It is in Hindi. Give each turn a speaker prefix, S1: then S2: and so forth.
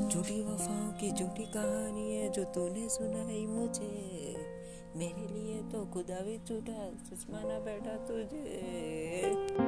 S1: झूठी वफाओं की झूठी कहानी है जो तूने सुनाई मुझे। मेरे लिए तो खुदा भी झूठा, सच माना बैठा तुझे।